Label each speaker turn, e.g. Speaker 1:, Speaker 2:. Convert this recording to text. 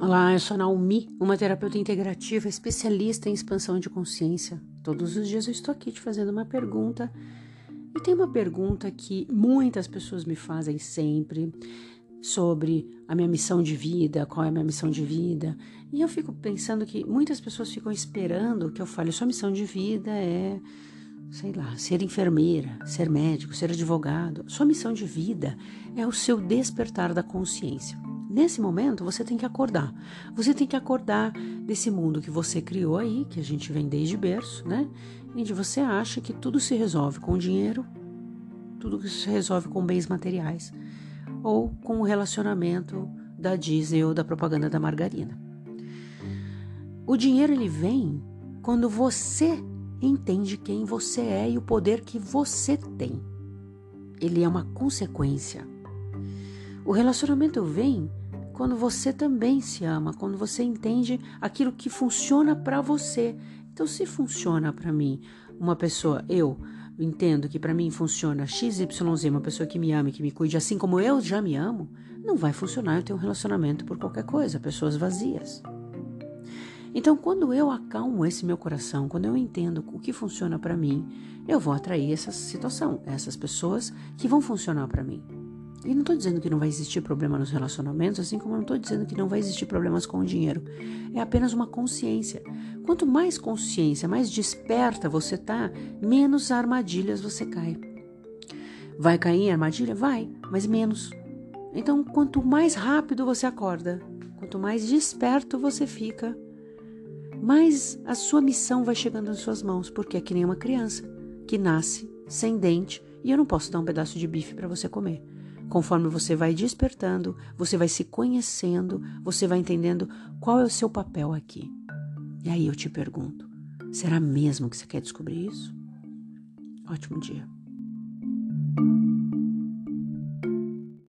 Speaker 1: Olá, eu sou a Naomi, uma terapeuta integrativa especialista em expansão de consciência. Todos os dias eu estou aqui te fazendo uma pergunta. E tem uma pergunta que muitas pessoas me fazem sempre sobre a minha missão de vida, qual é a minha missão de vida. E eu fico pensando que muitas pessoas ficam esperando que eu fale: sua missão de vida é, sei lá, ser enfermeira, ser médico, ser advogado. Sua missão de vida é o seu despertar da consciência. Nesse momento, você tem que acordar. Você tem que acordar desse mundo que você criou aí, que a gente vem desde berço, né? Onde você acha que tudo se resolve com dinheiro, tudo se resolve com bens materiais, ou com o relacionamento da Disney ou da propaganda da margarina. O dinheiro ele vem quando você entende quem você é e o poder que você tem. Ele é uma consequência. O relacionamento vem quando você também se ama, quando você entende aquilo que funciona para você. Então, se funciona para mim, uma pessoa, eu entendo que para mim funciona XYZ, uma pessoa que me ama e que me cuide assim como eu já me amo, não vai funcionar eu ter um relacionamento por qualquer coisa, pessoas vazias. Então, quando eu acalmo esse meu coração, quando eu entendo o que funciona para mim, eu vou atrair essa situação, essas pessoas que vão funcionar para mim. E não estou dizendo que não vai existir problema nos relacionamentos, assim como não estou dizendo que não vai existir problemas com o dinheiro. É apenas uma consciência. Quanto mais consciência, mais desperta você tá, menos armadilhas você cai. Vai cair em armadilha? Vai, mas menos. Então, quanto mais rápido você acorda, quanto mais desperto você fica, mais a sua missão vai chegando nas suas mãos, porque é que nem uma criança que nasce sem dente e eu não posso dar um pedaço de bife para você comer. Conforme você vai despertando, você vai se conhecendo, você vai entendendo qual é o seu papel aqui. E aí eu te pergunto: será mesmo que você quer descobrir isso? Ótimo dia.